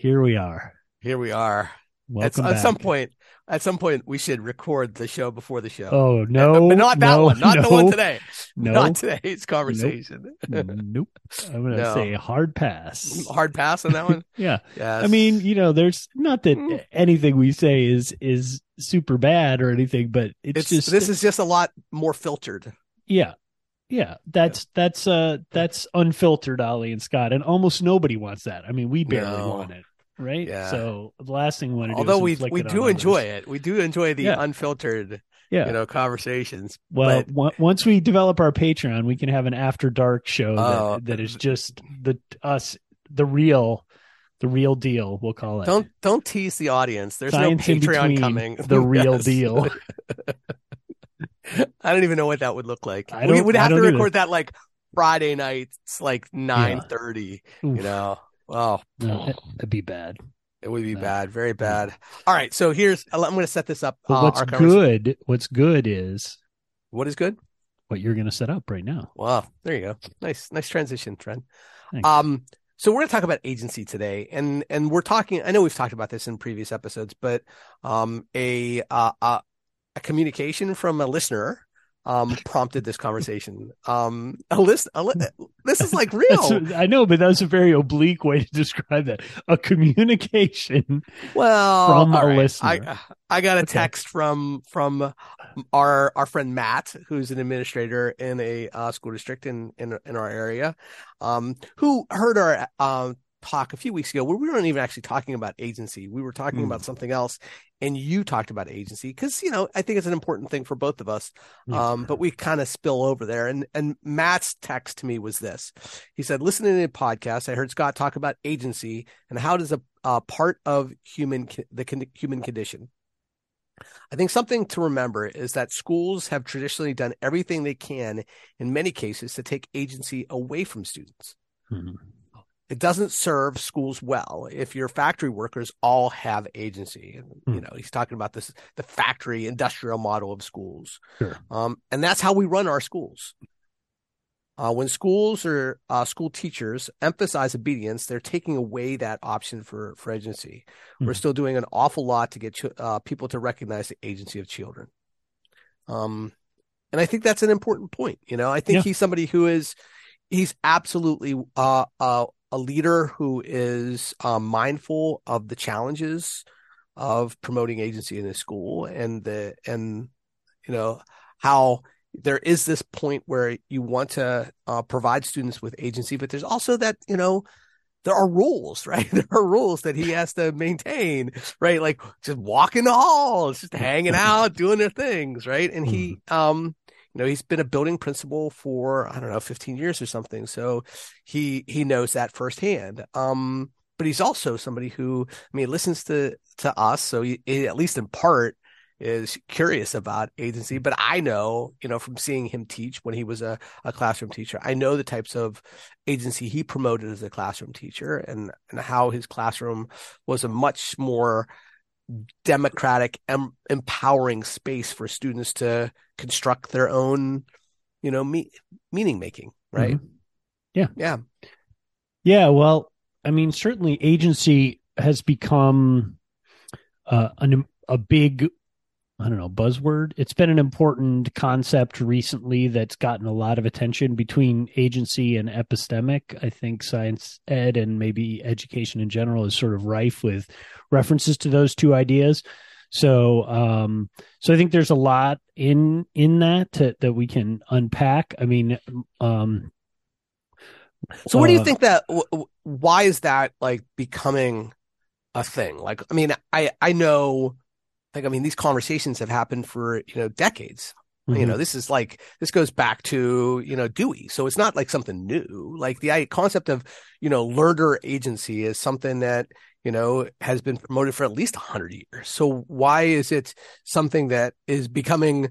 here we are. Here we are. Welcome at, back. some point, at some point, we should record the show before the show. Oh no, but not that no, one. Not no, the one today. No, Not today's conversation. nope. I'm gonna No. say hard pass. Hard pass on that one. Yeah, Yes. I mean, you know, there's not that Mm. anything we say is is super bad or anything, but it's, it's just this is just a lot more filtered. yeah, yeah. That's that's uh that's unfiltered, Ollie and Scott, and almost nobody wants that. I mean, we barely No. want it, right? Yeah. So the last thing we want to do. Although is we we do enjoy it. We do enjoy the Yeah. unfiltered, Yeah. you know, conversations. Well, but on- once we develop our Patreon, we can have an after dark show Oh, that, that is just the us the real the real deal. We'll call it. don't don't tease the audience. There's Science no Patreon coming. The real Yes. deal. I don't even know what that would look like. I we would have to don't either. record that like Friday nights, like nine thirty. You know, oh, No, that- that'd be bad. it would be bad. bad, very bad. All right, so here's I'm going to set this up. But uh, what's our good? What's good is What is good? what you're going to set up right now. Wow, there you go. Nice, nice transition, Trent. Thanks. Um, so we're going to talk about agency today, and and we're talking. I know we've talked about this in previous episodes, but um, a uh, uh, a communication from a listener um prompted this conversation. Um, a list. A li- this is like real. I know, but that's a very oblique way to describe that. A communication. Well, From a right. listener. I I got a Okay. text from from our our friend Matt, who's an administrator in a uh, school district in in in our area, um, who heard our uh, talk a few weeks ago where we weren't even actually talking about agency. We were talking Hmm. about something else, and you talked about agency because you know I think it's an important thing for both of us. Yeah. Um, but we kind of spill over there. And and Matt's text to me was this. He said, listening to the podcast, I heard Scott talk about agency and how does a uh, part of human the con- human condition. I think something to remember is that schools have traditionally done everything they can in many cases to take agency away from students. Mhm. It doesn't serve schools well if your factory workers all have agency. And, You Hmm. know, he's talking about this the factory industrial model of schools. Sure. Um, and that's how we run our schools. Uh, when schools or uh, school teachers emphasize obedience, they're taking away that option for, for agency. We're Mhm. still doing an awful lot to get ch- uh, people to recognize the agency of children. Um, and I think that's an important point. You know, I think Yeah. he's somebody who is, he's absolutely uh, uh, a leader who is um, mindful of the challenges of promoting agency in his school and the and you know how there is this point where you want to uh, provide students with agency, but there's also that you know there are rules, right? There are rules that he has to maintain, right? Like just walking the halls, just hanging out, doing their things, right? And he, um, you know, he's been a building principal for I don't know, 15 years or something, so he he knows that firsthand. Um, but he's also somebody who, I mean, listens to to us, so he, he, at least in part is curious about agency. But I know, you know, from seeing him teach when he was a, a classroom teacher, I know the types of agency he promoted as a classroom teacher and and how his classroom was a much more democratic and empowering space for students to construct their own, you know, me- meaning making, right? Mhm. Yeah. Yeah. Yeah, well, I mean, certainly agency has become uh, an, a big, I don't know, buzzword. It's been an important concept recently that's gotten a lot of attention between agency and epistemic. I think science ed and maybe education in general is sort of rife with references to those two ideas. So, um, so I think there's a lot in in that to, that we can unpack. I mean, um, So where do you uh, think that wh- wh- why is that like becoming a thing? Like I mean I I know like I mean these conversations have happened for, you know, decades. You mhm. know, this is like this goes back to, you know, Dewey. So it's not like something new. Like the i- concept of, you know, learner agency is something that, you know, has been promoted for at least 100 years. So why is it something that is becoming,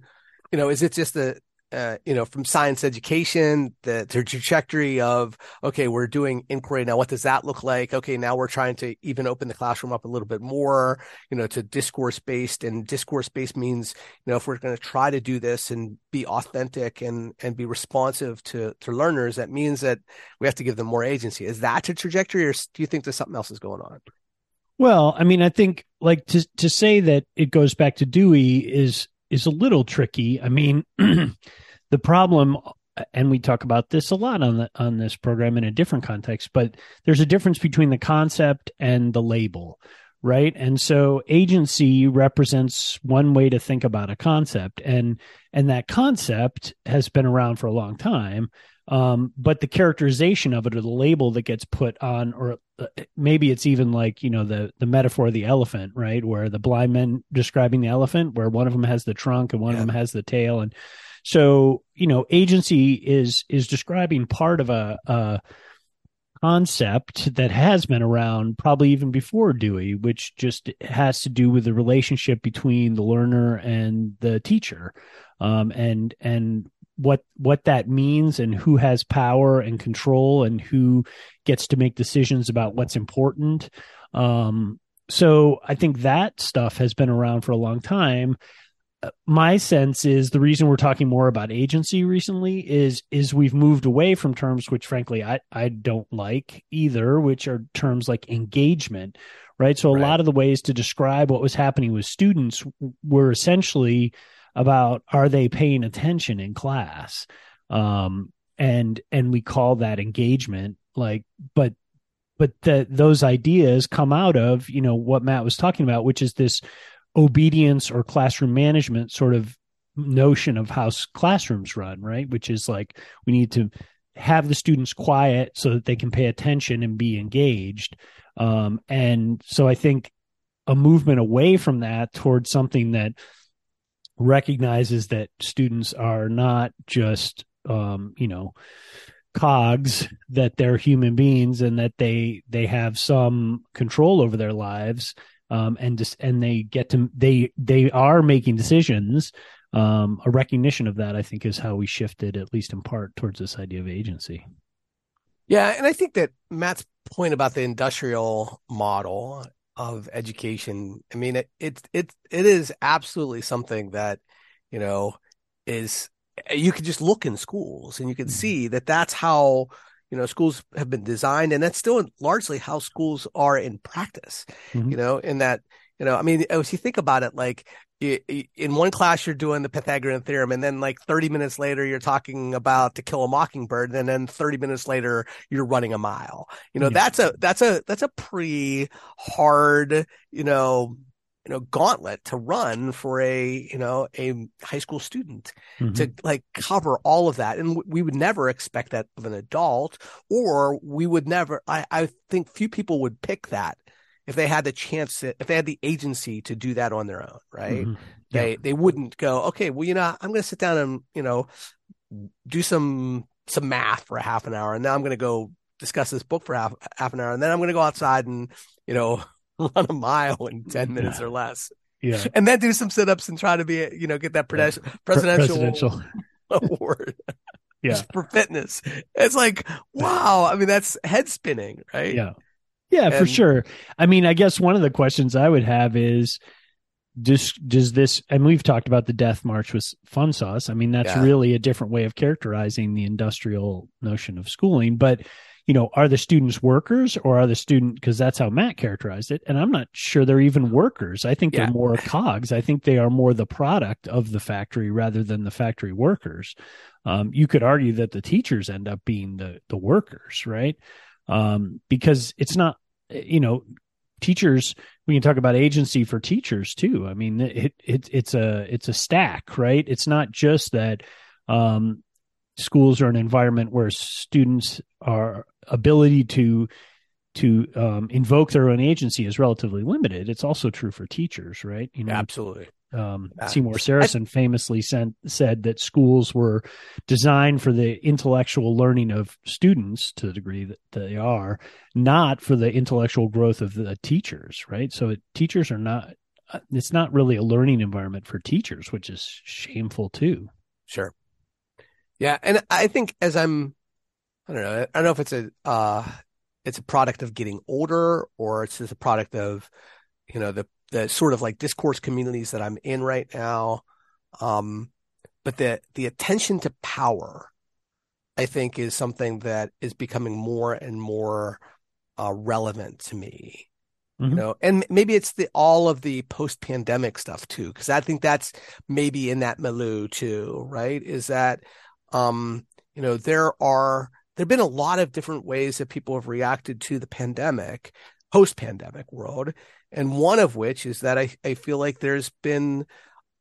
you know, is it just the uh, you know, from science education, the, the trajectory of, okay, we're doing inquiry. Now, what does that look like? Okay, now we're trying to even open the classroom up a little bit more, you know, to discourse based and discourse based means, you know, if we're going to try to do this and be authentic and, and be responsive to, to learners, that means that we have to give them more agency. Is that a trajectory or do you think there's something else is going on? Well, I mean, I think like to to say that it goes back to Dewey is is a little tricky. I mean, the problem and we talk about this a lot on the on this program in a different context, but there's a difference between the concept and the label, right? And so agency represents one way to think about a concept and and that concept has been around for a long time. Um, but the characterization of it or the label that gets put on or uh, maybe it's even like you know the the metaphor of the elephant right? Where the blind men describing the elephant where one of them has the trunk and one yeah. of them has the tail. And so you know agency is is describing part of a, a concept that has been around probably even before Dewey, which just has to do with the relationship between the learner and the teacher, um, and and what what that means and who has power and control and who gets to make decisions about what's important. Um, so I think that stuff has been around for a long time. Uh, my sense is the reason we're talking more about agency recently is is we've moved away from terms which frankly I, I don't like either, which are terms like engagement, right? So a right. lot of the ways to describe what was happening with students were essentially about are they paying attention in class? Um and and we call that engagement like but but that those ideas come out of you know what matt was talking about which is this obedience or classroom management sort of notion of how classrooms run right? Which is like we need to have the students quiet so that they can pay attention and be engaged. Um, and so i think a movement away from that towards something that recognizes that students are not just um, you know cogs that they're human beings and that they they have some control over their lives um, and just and they get to they they are making decisions. Um, a recognition of that i think is how we shifted at least in part towards this idea of agency. Yeah and i think that matt's point about the industrial model of education. I mean, it it it it is absolutely something that you know is you could just look in schools and you can mm-hmm. see that that's how you know schools have been designed and that's still largely how schools are in practice mm-hmm. you know in that you know i mean as you think about it like in one class you're doing the Pythagorean theorem, and then like 30 minutes later you're talking about to kill a mockingbird, and then 30 minutes later you're running a mile. You know, yeah. that's a that's a that's a pretty hard, you know, you know, gauntlet to run for a you know a high school student mm-hmm. to like cover all of that, and we would never expect that of an adult, or we would never. I I think few people would pick that if they had the chance to, if they had the agency to do that on their own, right? Mm-hmm. Yeah. They they wouldn't go, okay, well, you know, I'm going to sit down and you know do some some math for a half an hour, and now I'm going to go discuss this book for half half an hour, and then I'm going to go outside and you know run a mile in ten minutes yeah. or less. Yeah, and then do some sit ups and try to be you know get that pres- yeah. presidential, presidential. award. yeah, for fitness. It's like wow. I mean, that's head spinning, right? Yeah. Yeah, and, for sure. I mean, I guess one of the questions I would have is does does this and we've talked about the death march with fun sauce. I mean, that's yeah. really a different way of characterizing the industrial notion of schooling, but you know, are the students workers or are the student because that's how Matt characterized it. And I'm not sure they're even workers. I think yeah. they're more cogs. I think they are more the product of the factory rather than the factory workers. Um, you could argue that the teachers end up being the the workers, right? Um, because it's not, you know, teachers. We can talk about agency for teachers too. I mean, it, it it's a it's a stack, right? It's not just that um, schools are an environment where students are ability to to um, invoke their own agency is relatively limited. It's also true for teachers, right? You know, absolutely. Um, Seymour Sarason famously sent, said that schools were designed for the intellectual learning of students to the degree that they are, not for the intellectual growth of the teachers, right? So it, teachers are not, uh, it's not really a learning environment for teachers, which is shameful too. Sure. Yeah. And I think as I'm, I don't know, I don't know if it's a, uh, it's a product of getting older or it's just a product of, you know, the the sort of like discourse communities that I'm in right now. Um, but the the attention to power, I think, is something that is becoming more and more uh, relevant to me. you know and maybe it's the all of the post-pandemic stuff too because i think that's maybe in that milieu too right is that um you know there are there have been a lot of different ways that people have reacted to the pandemic post-pandemic world and one of which is that i, I feel like there's been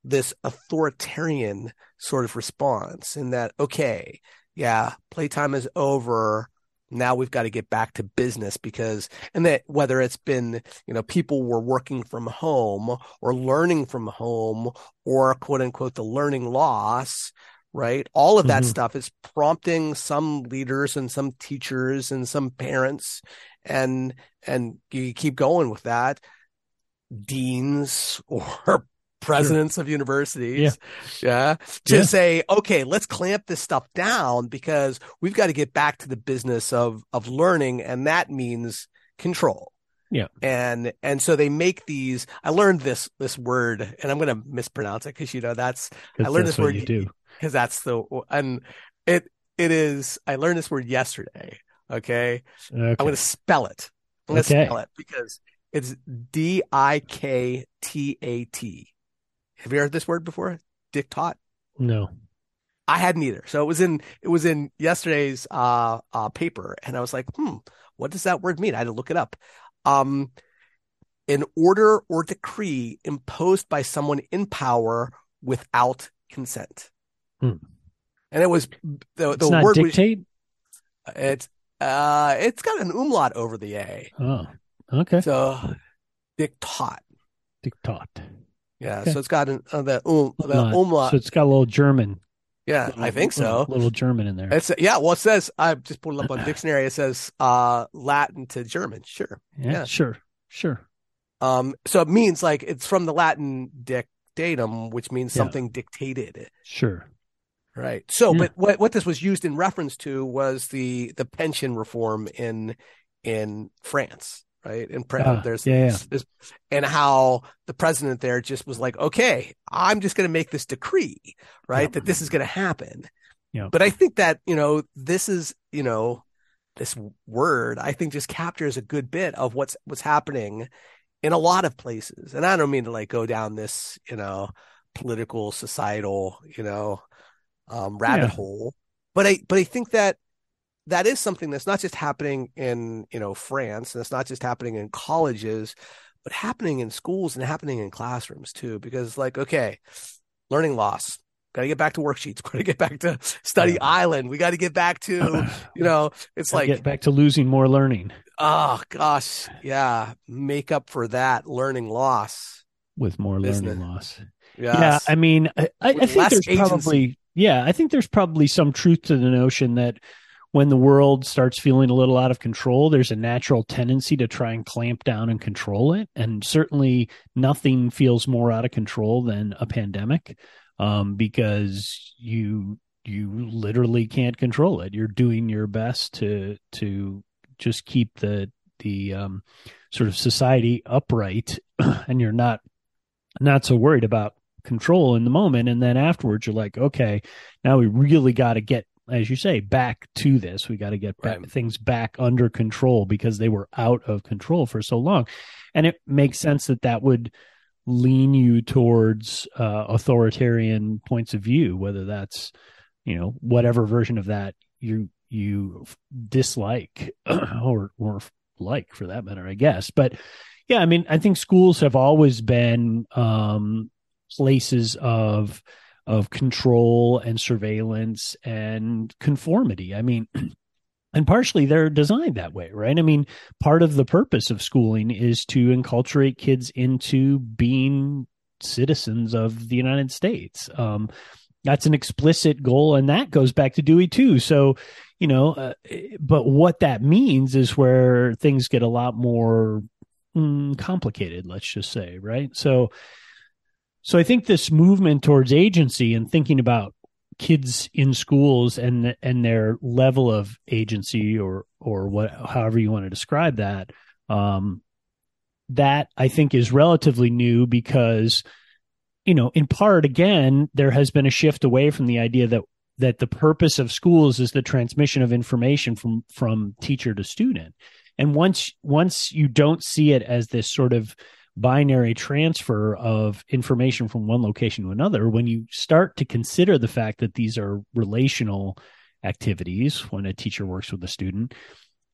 this authoritarian sort of response in that okay yeah playtime is over. Now we've got to get back to business because and that whether it's been you know people were working from home or learning from home or quote unquote the learning loss right? All of that mm-hmm. stuff is prompting some leaders and some teachers and some parents and and you keep going with that deans or presidents sure. of universities. Yeah. yeah to yeah. say, okay, let's clamp this stuff down because we've got to get back to the business of, of learning. And that means control. Yeah. And, and so they make these, I learned this, this word and I'm going to mispronounce it because, you know, that's, I learned this word you do because that's the, and it, it is, I learned this word yesterday. Okay. okay. I'm going to spell it. I'm going to okay. spell it because it's D I K T A T. Have you heard this word before? Diktat? No. I hadn't either. So it was in it was in yesterday's uh, uh, paper, and I was like, hmm, what does that word mean? I had to look it up. Um, an order or decree imposed by someone in power without consent. Hmm. And it was the, the word dictate. Was, it's uh, it's got an umlaut over the a. Oh, okay. So diktat. Diktat. Yeah, okay. so it's got an, uh, the um, the umlaut. So it's got a little German. Yeah, little, I think so. A little German in there. It's yeah. Well, it says I just pulled it up on dictionary. It says uh, Latin to German. Sure. Yeah, yeah, Sure. Sure. Um. So it means like it's from the Latin dictatum, which means yeah. something dictated. Sure. Right. So, yeah. but what what this was used in reference to was the the pension reform in in France right? And pre- uh, there's, yeah, yeah. There's, and how the president there just was like, okay, I'm just going to make this decree, right? Yep. That this is going to happen. But I think that, you know, this is, you know, this word, I think just captures a good bit of what's, what's happening in a lot of places. And I don't mean to like go down this, you know, political, societal, you know, um, rabbit yeah. hole. But I, but I think that that is something that's not just happening in you know France, and it's not just happening in colleges, but happening in schools and happening in classrooms too. Because like, okay, learning loss, got to get back to worksheets. Got to get back to study yeah. island. We got to get back to, you know, it's like get back to losing more learning. Oh gosh, yeah, make up for that learning loss with more learning loss. Yes. Yeah, I mean, I, I think there's agency. probably yeah, I think there's probably some truth to the notion that when the world starts feeling a little out of control, there's a natural tendency to try and clamp down and control it. And certainly nothing feels more out of control than a pandemic um, because you you literally can't control it. You're doing your best to to just keep the the um, sort of society upright, and you're not not so worried about control in the moment. And then afterwards, you're like, okay, now we really got to get as you say, back to this. We got to get back, right. things back under control because they were out of control for so long. And it makes sense that that would lean you towards uh, authoritarian points of view, whether that's, you know, whatever version of that you you dislike or or like for that matter, I guess. But yeah, I mean, I think schools have always been um, places of of control and surveillance and conformity. I mean, and partially they're designed that way, right? I mean, part of the purpose of schooling is to enculturate kids into being citizens of the United States. Um, that's an explicit goal, and that goes back to Dewey too. So, you know, uh, but what that means is where things get a lot more mm, complicated. Let's just say, right? So, so I think this movement towards agency and thinking about kids in schools and and their level of agency or or what however you want to describe that um, that I think is relatively new because you know in part again there has been a shift away from the idea that that the purpose of schools is the transmission of information from from teacher to student. And once once you don't see it as this sort of binary transfer of information from one location to another when you start to consider the fact that these are relational activities when a teacher works with a student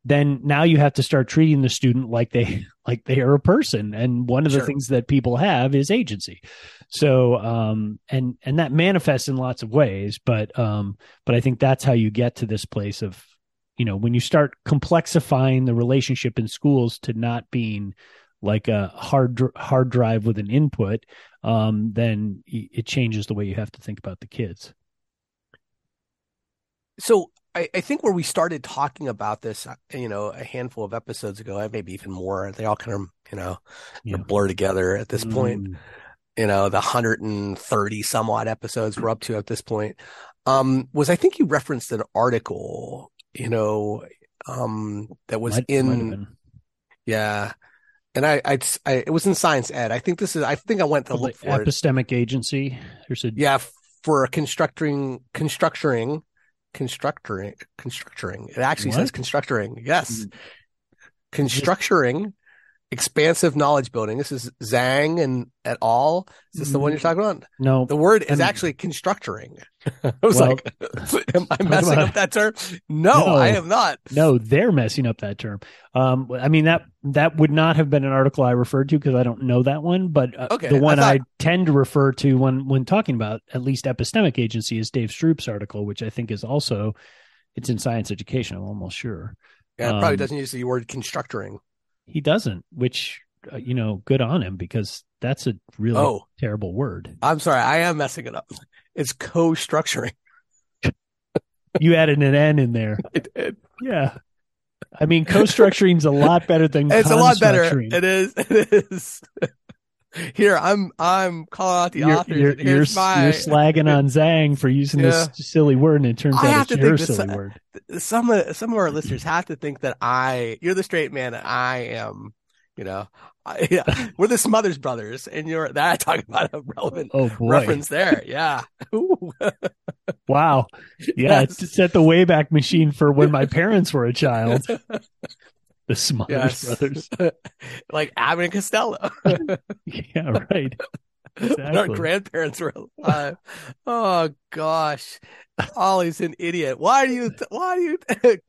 then now you have to start treating the student like they like they are a person. And one of the things that people have is agency. So um and and that manifests in lots of ways but um but i think that's how you get to this place of you know when you start complexifying the relationship in schools to not being like a hard hard drive with an input um then it changes the way you have to think about the kids So I, I think where we started talking about this, uh, you know, a handful of episodes ago, maybe even more, they all kind of, you know, Yeah. blur together at this point. Mm. You know, the 130 some odd episodes we're up to at this point. Um, was I think you referenced an article, you know, um, that was Might- in might. Yeah. And I, I, I, it was in Science Ed. I think this is, I think I went to look for it. epistemic agency there's a Yeah. For a constructing, constructuring, constructuring, constructuring. It actually says What? Hmm. constructuring. Yes. Constructuring expansive knowledge building. This is Zhang and et al. Is this the one you're talking about? no The word is actually constructuring. I was Well, like, am I messing about- up that term? No, No. I am not. No, they're messing up that term. Um, I mean that that would not have been an article I referred to because I don't know that one. But uh, Okay, the one I, thought- tend to refer to when when talking about at least epistemic agency is Dave Stroupe's article, which I think is also it's in Science Education. I'm almost sure Yeah, it probably Um, doesn't use the word constructuring. He doesn't. Which uh, you know, good on him because that's a really Oh. terrible word. I'm sorry, I am messing it up. It's co-structuring. You added an N in there. It- Yeah. I mean, co-structuring is a lot better than it's a lot better. It is. It is. Here, I'm I'm calling out the you're, authors. you're, you're, my you're slagging on Zhang for using Yeah. this silly word, and it turns I out have it's to your silly word. some of some of our listeners have to think that I you're the straight man and I am, you know, I, yeah, we're the Smothers brothers, and you're that i talking about a relevant Oh reference there. Yeah. Wow! Yeah, Yes. set the wayback machine for when my parents were a child. The Smothers Yes. brothers. like Abbott and Costello. Yeah, right. When our grandparents were alive. Oh gosh, Ollie's an idiot. Why do you? Why do you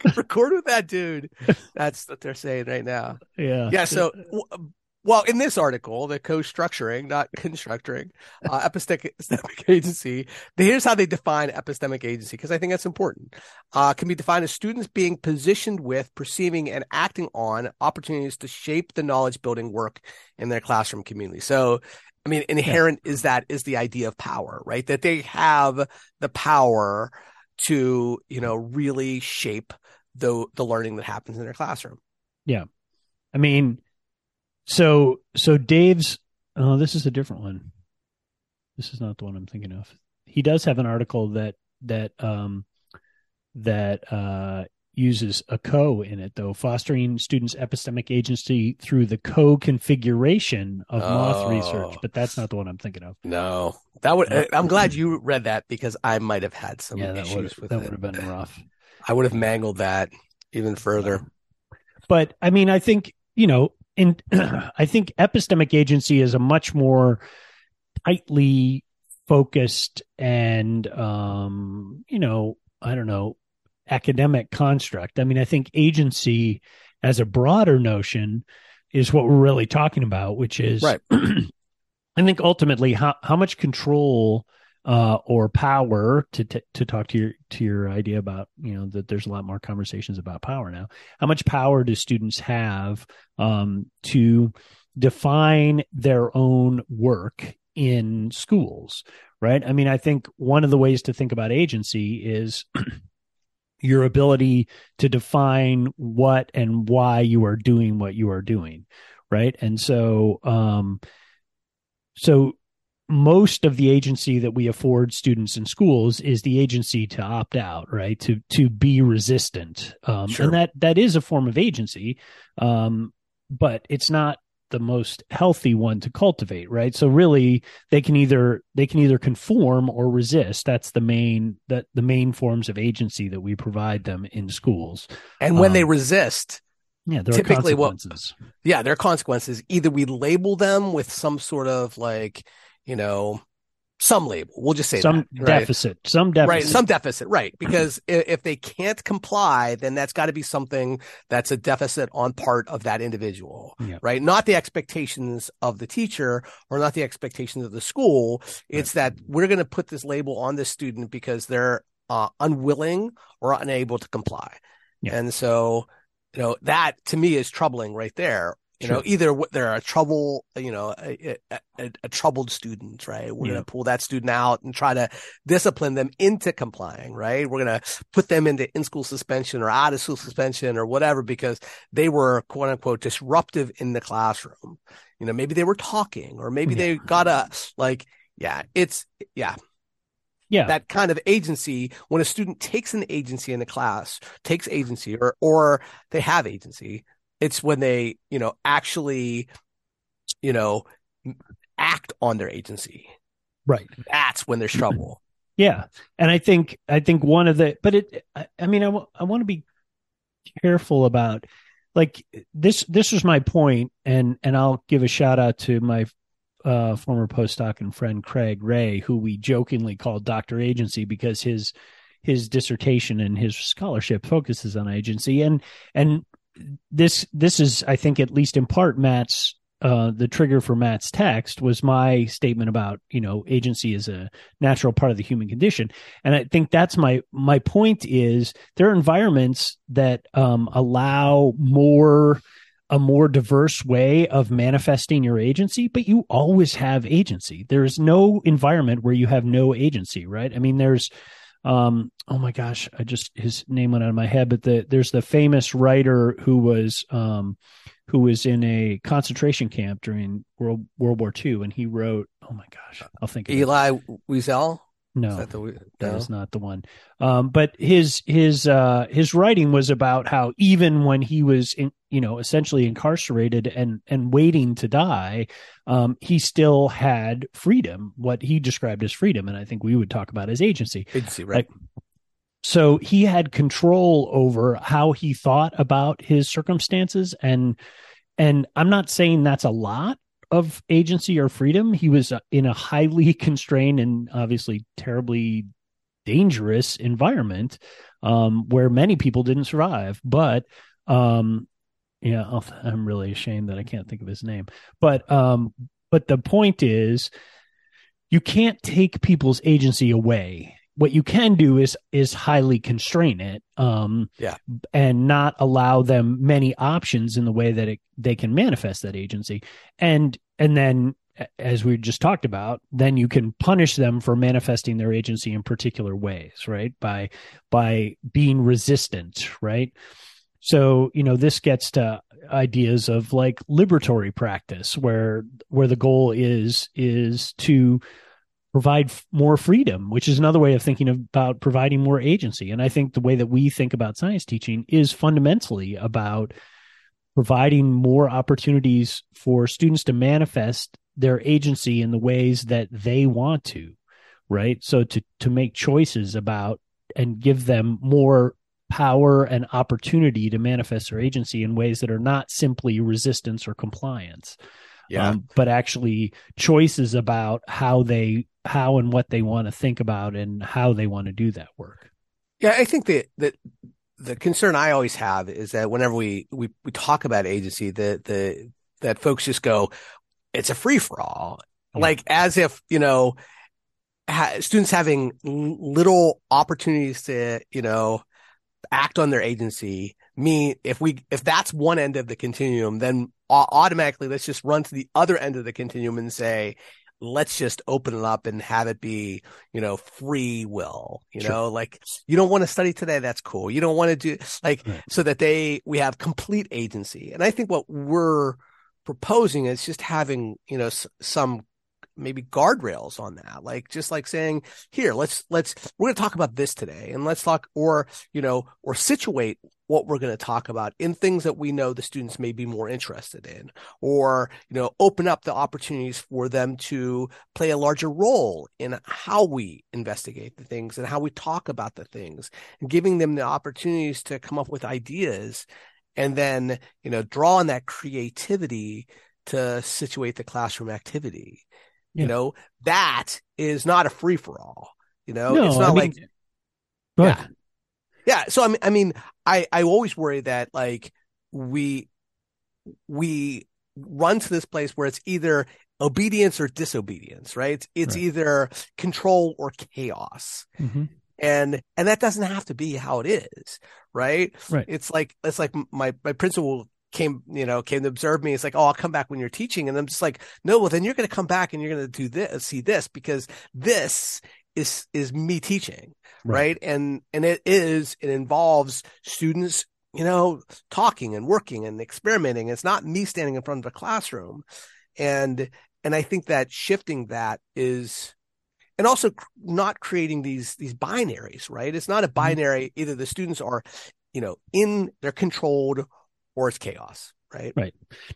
record with that dude? That's what they're saying right now. Yeah. Yeah. So, w- well, in this article, the co-structuring, not constructuring, uh, epistemic, epistemic agency. Here's how they define epistemic agency, because I think that's important. Uh, can be defined as students being positioned with, perceiving, and acting on opportunities to shape the knowledge building work in their classroom community. So, I mean, inherent is that is the idea of power, right? That they have the power to, you know, really shape the the learning that happens in their classroom. Yeah, I mean, so so Dave's. Oh, this is a different one. This is not the one I'm thinking of. He does have an article that that um that uh uses a co in it though, fostering students' epistemic agency through the co-configuration of moth Oh. research. But that's not the one I'm thinking of. No, that would. I'm glad you read that because I might have had some yeah, that issues with that would have been rough. I would have mangled that even further. but I mean, I think you know, in I think epistemic agency is a much more tightly focused and um, you know, I don't know, academic construct. I mean, I think agency as a broader notion is what we're really talking about, which is Right. I think ultimately how how much control uh, or power to t- to talk to your to your idea about you know that there's a lot more conversations about power now. How much power do students have um, to define their own work in schools? Right. I mean, I think one of the ways to think about agency is your ability to define what and why you are doing what you are doing. Right. And so, um, so most of the agency that we afford students in schools is the agency to opt out right to to be resistant um, Sure. and that that is a form of agency um, but it's not the most healthy one to cultivate right so really they can either they can either conform or resist that's the main that the main forms of agency that we provide them in schools And when they Um, resist, Yeah, there typically are what- consequences. yeah, there are consequences. Either we label them with some sort of like, you know, some label. We'll just say some that, right? deficit, some deficit. Right, some deficit, right? Because if they can't comply, then that's got to be something that's a deficit on part of that individual, Yeah. right? Not the expectations of the teacher or not the expectations of the school. It's that we're going to put this label on this student because they're uh, unwilling or unable to comply, Yeah. and so you know that to me is troubling right there. You know, either they're a trouble, you know, a, a, a, troubled student, right? We're Yeah. going to pull that student out and try to discipline them into complying, right? We're going to put them into in school suspension or out of school suspension or whatever because they were quote unquote disruptive in the classroom. You know, maybe they were talking or maybe Yeah. they got a, like, yeah, it's, yeah, yeah, that kind of agency when a student takes an agency in the class takes agency or or they have agency it's when they you know actually you know act on their agency right. that's when there's trouble Yeah, and I think I think one of the, but it, I, I mean, I want to be careful about like this. This was my point, and and I'll give a shout out to my uh, former postdoc and friend Craig Ray, who we jokingly called Doctor Agency because his his dissertation and his scholarship focuses on agency, and and this this is I think at least in part Matt's uh, the trigger for Matt's text was my statement about you know agency is a natural part of the human condition, and I think that's my my point is there are environments that um, allow more a more diverse way of manifesting your agency, but you always have agency. There is no environment where you have no agency, right? I mean, there's um oh my gosh i just his name went out of my head but the there's the famous writer who was um who was in a concentration camp during world world war ii and he wrote oh my gosh i'll think Elie Wiesel no is that the that no? is not the one. Um but his his uh his writing was about how even when he was in you know essentially incarcerated and and waiting to die um he still had freedom what he described as freedom and i think we would talk about as agency. Agency right. So he had control over how he thought about his circumstances and and i'm not saying that's a lot of agency or freedom he was uh, in a highly constrained and obviously terribly dangerous environment um, where many people didn't survive. But um, yeah i'm really ashamed that i can't think of his name. But um, but the point is you can't take people's agency away what you can do is is highly constrain it um Yeah. and not allow them many options in the way that it, they can manifest that agency. And and then as we just talked about then you can punish them for manifesting their agency in particular ways right? By by being resistant right? So you know this gets to ideas of like liberatory practice where where the goal is is to provide f- more freedom which is another way of thinking about providing more agency. And i think the way that we think about science teaching is fundamentally about providing more opportunities for students to manifest their agency in the ways that they want to right? So to to make choices about and give them more power and opportunity to manifest their agency in ways that are not simply resistance or compliance yeah. Um, but actually choices about how they how and what they want to think about and how they want to do that work. Yeah, I think that that the concern I always have is that whenever we we, we talk about agency, the the that folks just go, it's a free for all, Yeah. like as if you know, ha- students having little opportunities to you know act on their agency mean if we if that's one end of the continuum, then automatically let's just run to the other end of the continuum and say. Let's just open it up and have it be, you know, free will. You Sure. know, like you don't want to study today that's cool you don't want to do like Right. so that they we have complete agency and i think what we're proposing is just having you know s- some maybe guardrails on that. Like just like saying here let's let's we're going to talk about this today and let's talk or you know or situate what we're going to talk about in things that we know the students may be more interested in or you know open up the opportunities for them to play a larger role in how we investigate the things and how we talk about the things and giving them the opportunities to come up with ideas and then you know draw on that creativity to situate the classroom activity Yeah. you know that is not a free for all you know No, it's not I mean- like yeah. ahead. yeah so i mean i mean i i always worry that like we we run to this place where it's either obedience or disobedience right it's, it's Right. either control or chaos Mhm. and and that doesn't have to be how it is right Right. it's like it's like my my principal came you know came to observe me. It's like oh i'll come back when you're teaching. And i'm just like no well then you're going to come back and you're going to do this see this because this is is me teaching. Right. right. and and it is it involves students you know talking and working and experimenting. It's not me standing in front of a classroom. And and i think that shifting that is and also not creating these these binaries right? It's not a mm-hmm. binary either the students are you know in they're controlled or it's chaos right? Right.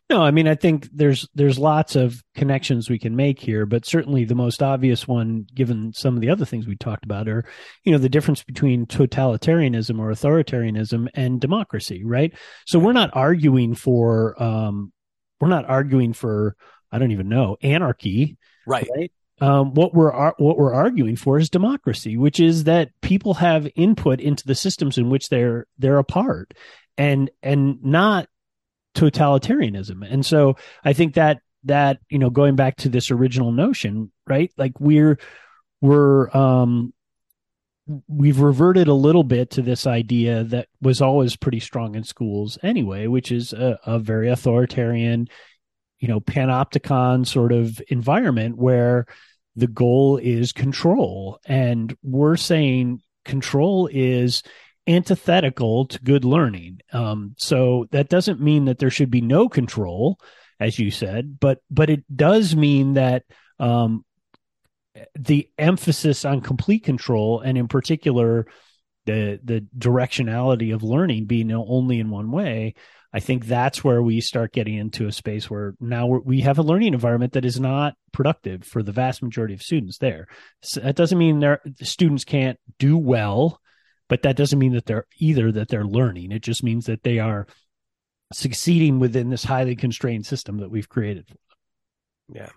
No, I mean I think there's there's lots of connections we can make here, but certainly the most obvious one, given some of the other things we talked about, are you know the difference between totalitarianism or authoritarianism and democracy, right? So we're not arguing for um, we're not arguing for I don't even know anarchy, right. right? Um, what we're what we're arguing for is democracy, which is that people have input into the systems in which they're they're a part, and and not totalitarianism. And so I think that that you know going back to this original notion, right? Like we're we're um we've reverted a little bit to this idea that was always pretty strong in schools anyway, which is a, a very authoritarian, you know, panopticon sort of environment where the goal is control. And we're saying control is antithetical to good learning. Um, so that doesn't mean that there should be no control, as you said, but but it does mean that um, the emphasis on complete control, and in particular, the the directionality of learning being only in one way. I think that's where we start getting into a space where now we're, have a learning environment that is not productive for the vast majority of students there. So that doesn't mean their students can't do well, but that doesn't mean that they're either that they're learning. It just means that they are succeeding within this highly constrained system that we've created. Yeah.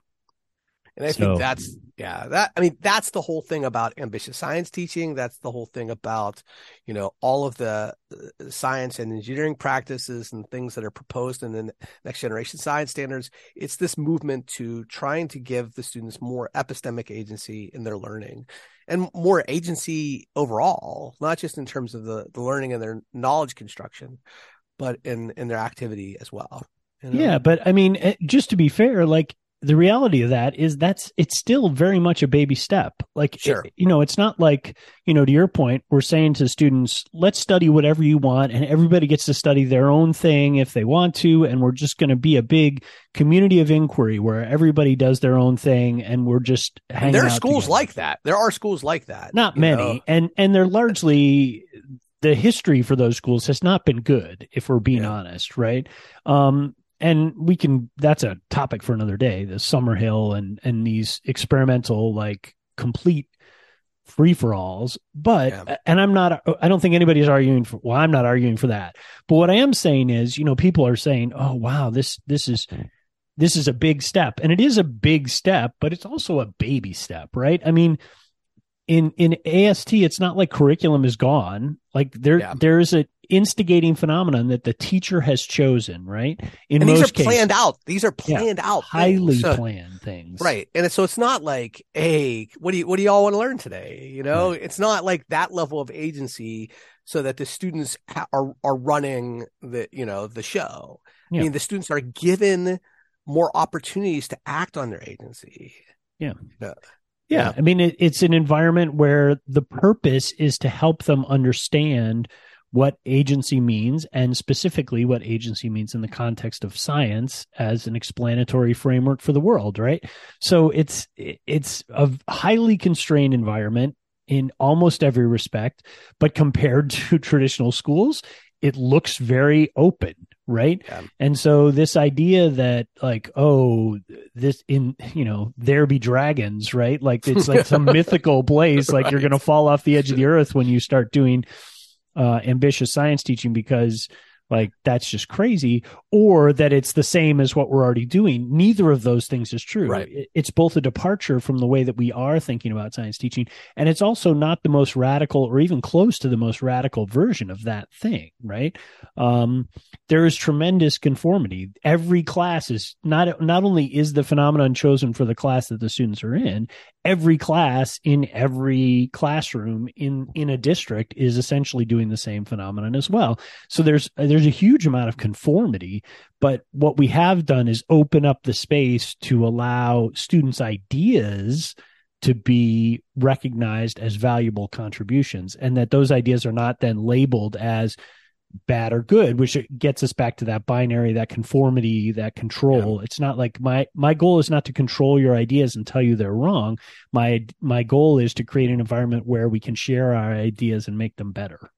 And I So- think that's yeah, that I mean that's the whole thing about ambitious science teaching, that's the whole thing about, you know, all of the uh, science and engineering practices and things that are proposed in the next generation science standards. It's this movement to trying to give the students more epistemic agency in their learning and more agency overall, not just in terms of the, the learning and their knowledge construction, but in in their activity as well. you know? Yeah, but I mean, eh, just to be fair, like the reality of that is that's it's still very much a baby step. Like, Sure. you know, it's not like you know, to your point, we're saying to students, let's study whatever you want, and everybody gets to study their own thing if they want to, and we're just going to be a big community of inquiry where everybody does their own thing, and we're just hanging. There are schools together. like that. There are schools like that. not many know? and and they're largely the history for those schools has not been good if we're being Yeah. honest right um and we can that's a topic for another day the summerhill and and these experimental like complete free for alls but Yeah. and i'm not i don't think anybody's arguing for well i'm not arguing for that. But what i am saying is you know people are saying oh wow this this is hmm. this is a big step. And it is a big step but it's also a baby step right? I mean in in AST it's not like curriculum is gone. Like there Yeah. there is a instigating phenomenon that the teacher has chosen right in and these most are cases planned out. These are Yeah, planned out, highly. So- planned things right? And so it's not like, hey, what do you what do y'all want to learn today? You know, it's not like that level of agency, so that the students ha- are are running the you know the show. Yeah. I mean, the students are given more opportunities to act on their agency. Yeah. Yeah. Yeah, I mean it, it's an environment where the purpose is to help them understand what agency means and specifically what agency means in the context of science as an explanatory framework for the world, right? So it's it's a highly constrained environment in almost every respect, but compared to traditional schools, it looks very open, right? Yeah. And so this idea that like, oh, this in you know, there be dragons, right? Like it's like some mythical place, like you're gonna fall off the edge of the earth when you start doing uh ambitious science teaching because like that's just crazy. Or that it's the same as what we're already doing. Neither of those things is true. Right. It's both a departure from the way that we are thinking about science teaching and it's also not the most radical or even close to the most radical version of that thing right? Um, there is tremendous conformity. Every class is not not only is the phenomenon chosen for the class that the students are in every class in every classroom in in a district is essentially doing the same phenomenon as well. So there's there's a huge amount of conformity but what we have done is open up the space to allow students ideas to be recognized as valuable contributions and that those ideas are not then labeled as bad or good which gets us back to that binary that conformity that control. It's not like my my goal is not to control your ideas and tell you they're wrong. My my goal is to create an environment where we can share our ideas and make them better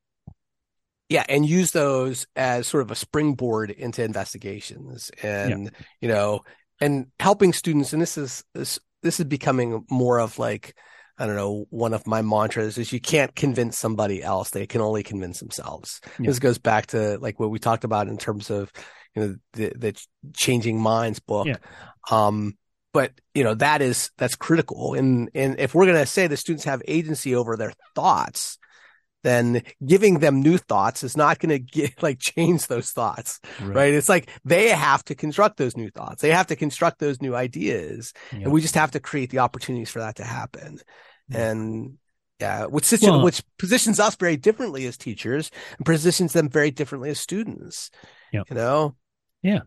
Yeah, and use those as sort of a springboard into investigations, and you know, and helping students. And this is this this is becoming more of like I don't know. One of my mantras is you can't convince somebody else; they can only convince themselves. Yeah. This goes back to like what we talked about in terms of you know the the changing minds book. Yeah. Um, but you know that is that's critical, and and if we're going to say the students have agency over their thoughts then giving them new thoughts is not going to get like change those thoughts right. it's like they have to construct those new thoughts they have to construct those new ideas Yeah. and we just have to create the opportunities for that to happen Yeah. and yeah which situ- Well- which positions us very differently as teachers and positions them very differently as students Yep. you know Yeah.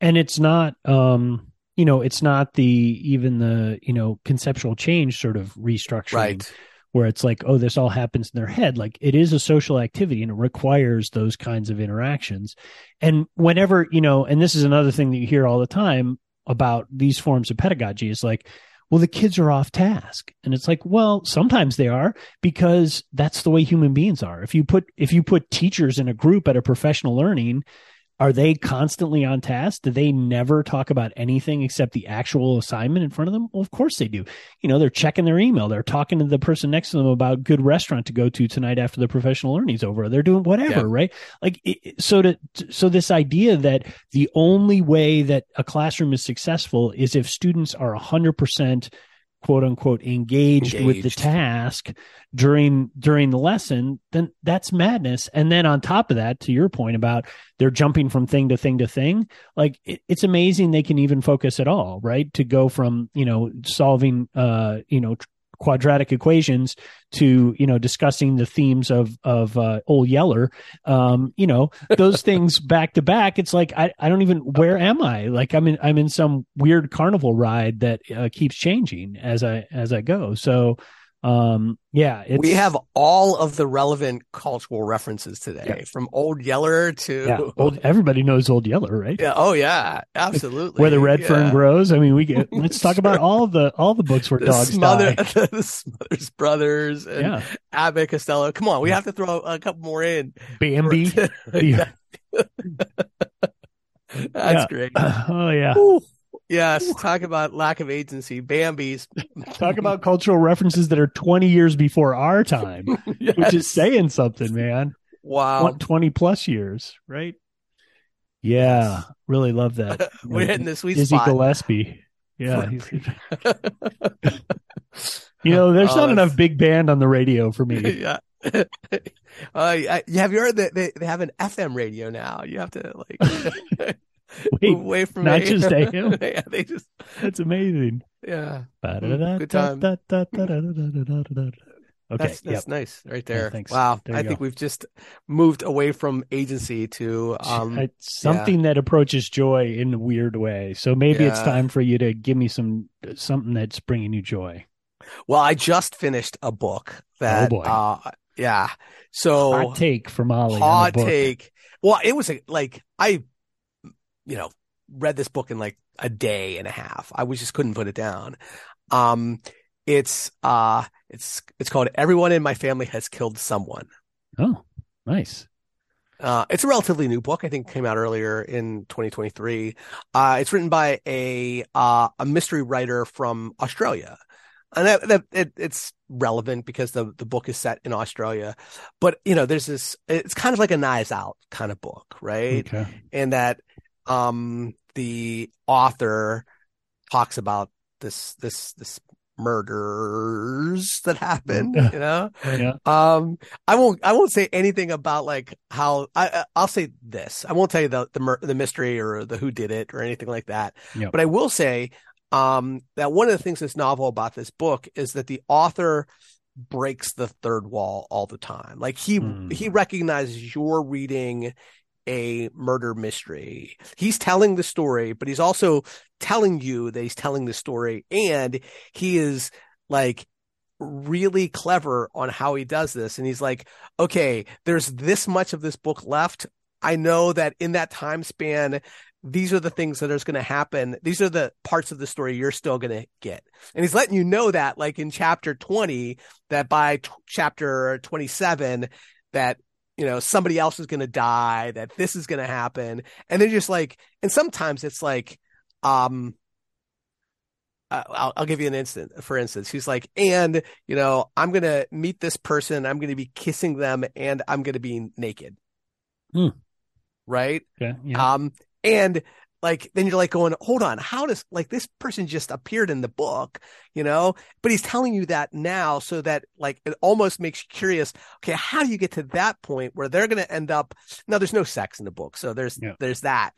and it's not um you know it's not the even the you know conceptual change sort of restructuring right where it's like oh this all happens in their head. Like it is a social activity and it requires those kinds of interactions. And whenever you know and this is another thing that you hear all the time about these forms of pedagogy is like well the kids are off task. And it's like well sometimes they are because that's the way human beings are. If you put if you put teachers in a group at a professional learning are they constantly on task? Do they never talk about anything except the actual assignment in front of them? Well, of course they do. You know, they're checking their email. They're talking to the person next to them about good restaurant to go to tonight after the professional learning's over. They're doing whatever, Yeah. right? Like, so to, so this idea that the only way that a classroom is successful is if students are hundred percent quote unquote engaged, with the task during during the lesson then that's madness. And then on top of that to your point about they're jumping from thing to thing to thing like it, it's amazing they can even focus at all right? To go from you know solving uh you know quadratic equations to you know discussing the themes of of uh, old yeller. Um you know those things back to back it's like i i don't even where am i? Like i'm in i'm in some weird carnival ride that uh, keeps changing as i as i go. So um yeah it's, we have all of the relevant cultural references today Yeah. from old yeller to yeah old everybody knows old yeller right Yeah, oh yeah absolutely where the red Yeah. fern grows i mean we get let's talk about all the all the books where the dogs Smother, die the Smothers Brothers and yeah Abbott Costello. Come on, we have to throw a couple more in. bambi That's great. oh yeah Ooh. Yes, talk about lack of agency. Bambi's. talk about cultural references that are 20 years before our time which is saying something man wow. What, 20 plus years right yeah really love that We're know, hitting the sweet Dizzy spot. Gillespie yeah you know there's Oh, not enough big band on the radio for me yeah. uh, have you heard that they, they have an FM radio now? You have to like Wait, away from not AM. just AM? yeah, they just that's amazing yeah. Good time. Okay, That's yep. nice right there. thanks. Wow, There I think we've just moved away from agency to um. Something that approaches joy in a weird way. So maybe it's time for you to give me some something that's bringing you joy. well, I just finished a book that. Oh, boy. Uh, yeah. So Hot take from Ollie. hot take. Well, it was a, like I, you know, read this book in like a day and a half. I was just couldn't put it down. Um, it's uh, it's it's called "Everyone in My Family Has Killed Someone." Oh, nice. Uh, it's a relatively new book. I think it came out earlier in 2023. Uh, it's written by a uh, a mystery writer from Australia. and that, that it, it's relevant because the the book is set in Australia, but you know, there's this. It's kind of like a Knives Out kind of book, right? Okay. And that um the author talks about this this this murders that happen Yeah. you know Yeah. um i won't i won't say anything about like how i i'll say this i won't tell you the the, the mystery or the who did it or anything like that Yep. but i will say um that one of the things that's novel about this book is that the author breaks the third wall all the time like he Hmm. he recognizes you're reading a murder mystery. He's telling the story, but he's also telling you that he's telling the story and he is like really clever on how he does this and he's like, "Okay, there's this much of this book left. I know that in that time span these are the things that are going to happen. These are the parts of the story you're still going to get. And he's letting you know that like in chapter 20 that by t- chapter 27 that you know somebody else is going to die that this is going to happen and they're just like and sometimes it's like um I'll, I'll give you an instant for instance he's like and you know i'm going to meet this person i'm going to be kissing them and i'm going to be naked Hmm. right Okay. Yeah. um and like then you're like going hold on how does like this person just appeared in the book you know but he's telling you that now so that like it almost makes you curious okay how do you get to that point where they're going to end up now there's no sex in the book so there's Yeah. there's that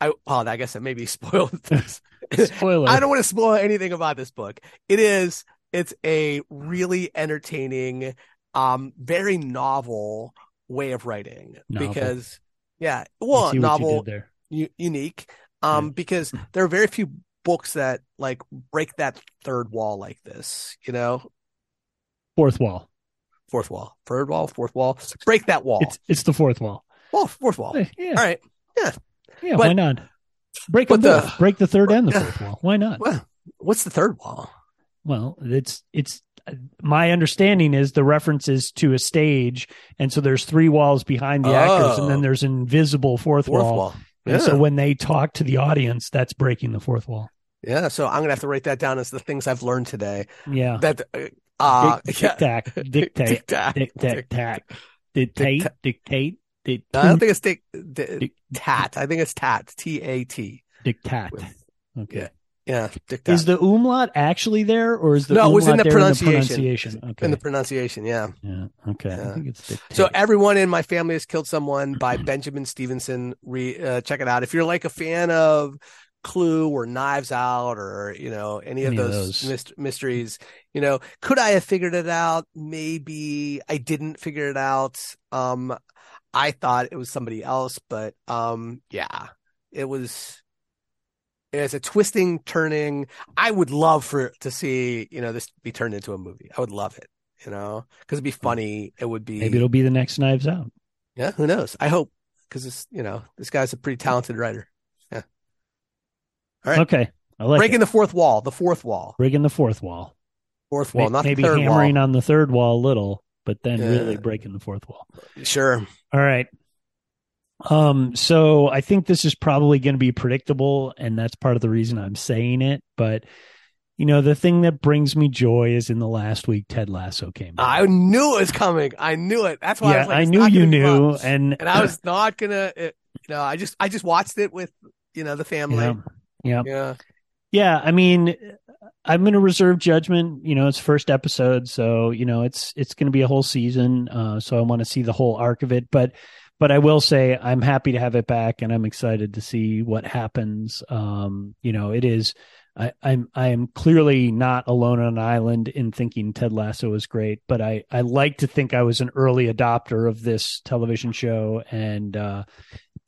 i well i guess i maybe spoiled this Spoiler. i don't want to spoil anything about this book it is it's a really entertaining um very novel way of writing Novel. because yeah well novel u- unique um because there are very few books that like break that third wall like this you know Fourth wall. fourth wall third wall fourth wall break that wall It's it's the fourth wall. well fourth wall Hey, Yeah. all right Yeah. but- why not? Break them the- both. Break the third and the fourth wall. Why not? well what's the third wall Well, it's it's my understanding is the reference is to a stage, and so there's three walls behind the actors, and Oh. then there's an invisible fourth, fourth wall. wall And so when they talk to the audience, that's breaking the fourth wall. yeah so i'm gonna have to write that down as the things i've learned today Yeah. that uh Dic- yeah. Tic-tac, dictate, Tic-tac. dictate, dictate, I don't think it's tat. I think it's tat. T A T. dictate. Okay. Yeah, diktat. Is the umlaut actually there, or is the No, it was in the pronunciation. pronunciation? Okay. in the pronunciation? Yeah. yeah. Okay. Yeah. I think it's. So everyone in my family has killed someone by Benjamin Stevenson. Re, uh, check it out if you're like a fan of Clue or Knives Out or you know any of Any of those, those. myst- mysteries. You know, could I have figured it out? Maybe I didn't figure it out. Um, I thought it was somebody else, but um, yeah, it was. It's a twisting, turning. I would love for to see you know this be turned into a movie. I would love it. You know, because it'd be hmm. funny. It would be Maybe it'll be the next Knives Out. yeah, who knows? I hope because this, you know, this guy's a pretty talented writer. Yeah. All right. Okay. I like Breaking it. the fourth wall, the fourth wall, breaking the fourth wall. fourth wall, May- not maybe hammering wall. on the third wall a little, but then Yeah. really breaking the fourth wall. Sure. All right. Um, so I think this is probably going to be predictable, and that's part of the reason I'm saying it. But you know, the thing that brings me joy is in the last week, Ted Lasso came. out. I knew it was coming. I knew it. That's why I yeah, was like, I knew you knew, and and I was not gonna. It, you know, I just, I just watched it with, you know, the family. yeah, yeah, Yeah. yeah. I mean, I'm going to reserve judgment. You know, it's first episode, so you know, it's it's going to be a whole season. Uh, so I want to see the whole arc of it, but. But I will say I'm happy to have it back, and I'm excited to see what happens. Um, you know, it is I, I'm I am clearly not alone on an island in thinking Ted Lasso is great, but I, I like to think I was an early adopter of this television show, and uh,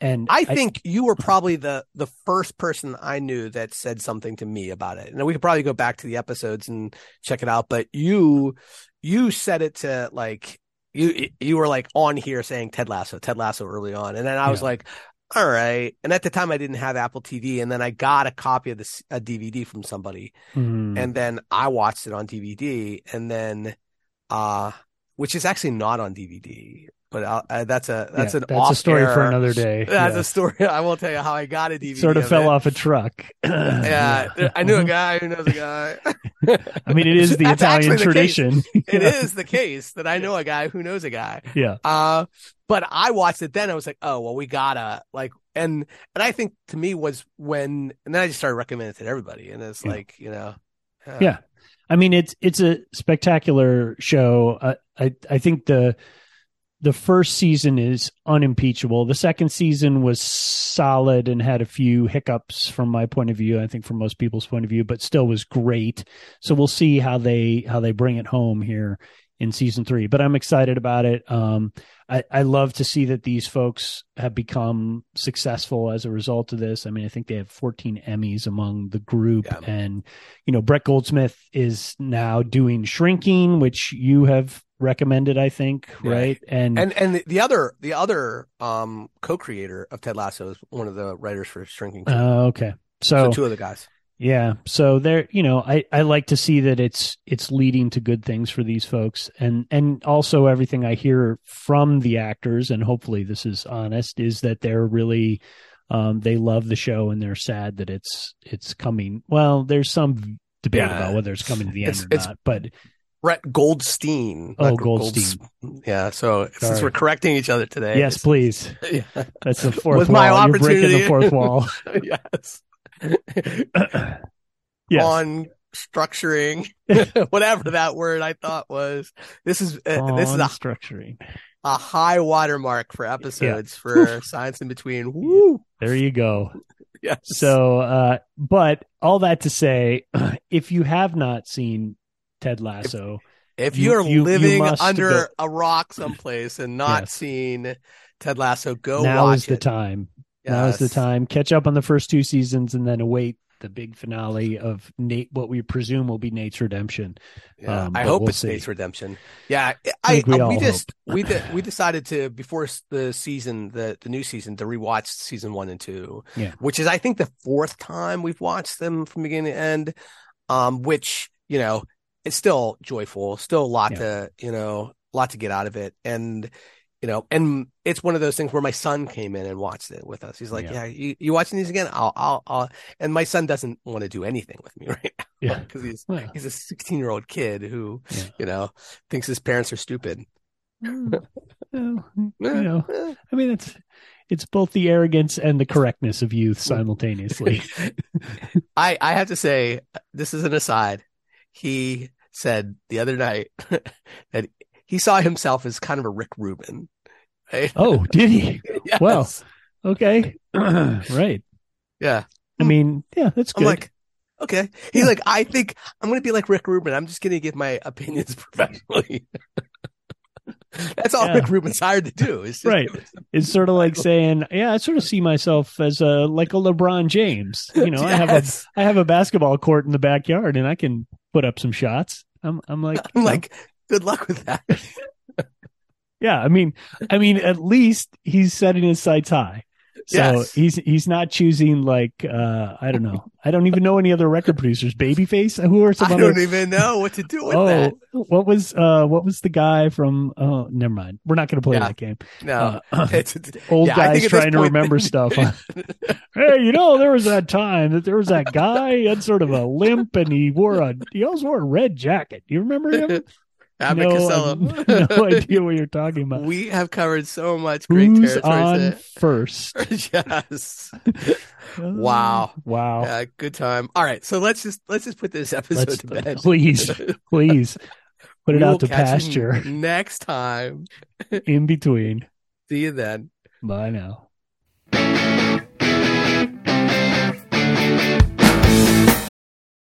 and I think you were probably the the first person I knew that said something to me about it. And we could probably go back to the episodes and check it out. But you you said it to like you you were like on here saying Ted Lasso, Ted Lasso early on, and then I was Yeah. like, all right. And at the time I didn't have Apple TV, and then I got a copy of this a DVD from somebody, Hmm. and then I watched it on DVD, and then uh, which is actually not on DVD. But I'll, uh, that's a that's Yeah, an that's a story for another day. That's Yeah. a story. I won't tell you how I got a DVD. sort of fell it. off a truck. Yeah, I knew a guy who knows a guy. I mean, it is the Italian the case. tradition. It is the case that I know a guy who knows a guy. Yeah. Uh, but I watched it then. I was like, oh well, we gotta like, and and I think to me was when, and then I just started recommending it to everybody, and it's Yeah. like, you know, uh, Yeah. I mean, it's it's a spectacular show. I I, I think the the first season is unimpeachable. The second season was solid and had a few hiccups from my point of view. I think from most people's point of view, but still was great. So we'll see how they how they bring it home here in season three. But I'm excited about it. Um, I, I love to see that these folks have become successful as a result of this. I mean, I think they have 14 Emmys among the group, Yeah. and you know, Brett Goldsmith is now doing Shrinking, which you have recommended, I think, Yeah. right? And, And and the, the other the other um co-creator of Ted Lasso is one of the writers for Shrinking. Oh, uh, okay, so so two of the guys. Yeah. So there, you know, I, I like to see that it's it's leading to good things for these folks. And and also everything I hear from the actors, and hopefully this is honest, is that they're really um they love the show and they're sad that it's it's coming. Well, there's some debate Yeah. about whether it's coming to the end or not. But Brett Goldstein. Oh, Goldstein. Golds- yeah. So since we're correcting each other today, yes, please. Yeah. That's the fourth With wall. my You're breaking the fourth wall. yes. yes. On structuring, whatever that word I thought was. This is uh, this is a, structuring. a high watermark for episodes for science in between. Woo! There you go. Yes. So, uh, but all that to say, if you have not seen Ted Lasso, if you- you're you- you living must under go- a rock someplace and not Yes. seen Ted Lasso, go now is the it. time. Now is the time. Catch up on the first two seasons and then await the big finale of Nate. What we presume will be Nate's redemption. Yeah, Um, I hope we'll it's see. Nate's redemption. Yeah, I I, think we all we just we de- we decided to before the season the the new season to rewatch season one and two. Yeah. which is I think the fourth time we've watched them from beginning to end. Um, which you know it's still joyful, still a lot Yeah. to you know a lot to get out of it, and you know, and it's one of those things where my son came in and watched it with us. He's like, Yeah. "Yeah, you, you watching these again? I'll, I'll, I'll." And my son doesn't want to do anything with me right now Yeah. because he's Well, he's a 16 year old kid who Yeah. you know thinks his parents are stupid mm. well, you know, I mean, it's it's both the arrogance and the correctness of youth simultaneously. i i have to say this is an aside he said the other night that he saw himself as kind of a rick rubin right? oh, did he? Yes. well, Okay, right. yeah I mean, yeah, that's i'm good. like okay he's like i think i'm gonna be like rick rubin i'm just gonna give my opinions professionally that's all Yeah. rick rubin's hired to do just Right. it's sort of like saying, yeah, I sort of see myself as a like a LeBron James. You know, I have a Yes. I have a basketball court in the backyard, and I can put up some shots. I'm I'm like, i'm like good luck with that yeah. I mean, I mean, at least he's setting his sights high. So Yes. he's he's not choosing like uh I don't know. I don't even know any other record producers. Babyface, who are some i other don't even know what to do with Oh, that what was uh what was the guy from oh never mind. We're not gonna play Yeah. that game. no Uh, old Yeah, guys trying to point- remember stuff. hey, you know, there was that time that there was that guy he had sort of a limp and he wore a he always wore a red jacket. Do you remember him? Abbott no, no idea what you're talking about. We have covered so much great Who's territory. on first? yes. Uh, wow. Wow. Yeah, good time. All right, so let's just let's just put this episode Let's to bed. please, please put it We out to pasture next time. in between. See you then. Bye now.